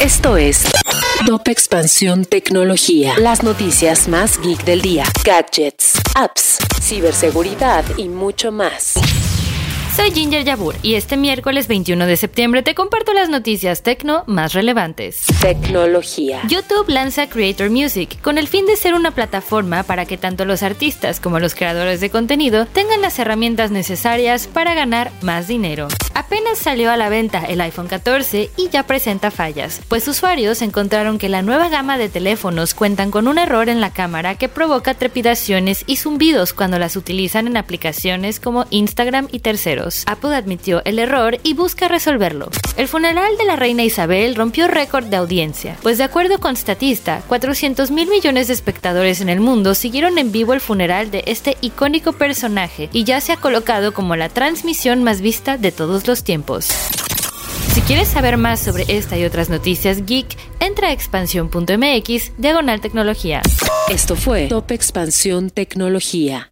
Esto es Top Expansión Tecnología. Las noticias más geek del día. Gadgets, apps, ciberseguridad y mucho más. Soy Ginger Yabur y este miércoles 21 de septiembre te comparto las noticias tecno más relevantes. Tecnología. YouTube lanza Creator Music con el fin de ser una plataforma para que tanto los artistas como los creadores de contenido tengan las herramientas necesarias para ganar más dinero. Apenas salió a la venta el iPhone 14 y ya presenta fallas, pues usuarios encontraron que la nueva gama de teléfonos cuentan con un error en la cámara que provoca trepidaciones y zumbidos cuando las utilizan en aplicaciones como Instagram y terceros. Apple admitió el error y busca resolverlo. El funeral de la reina Isabel rompió récord de audiencia, pues de acuerdo con Statista, 400 mil millones de espectadores en el mundo siguieron en vivo el funeral de este icónico personaje y ya se ha colocado como la transmisión más vista de todos los tiempos. Si quieres saber más sobre esta y otras noticias geek, entra a expansión.mx diagonal tecnología. Esto fue Top Expansión Tecnología.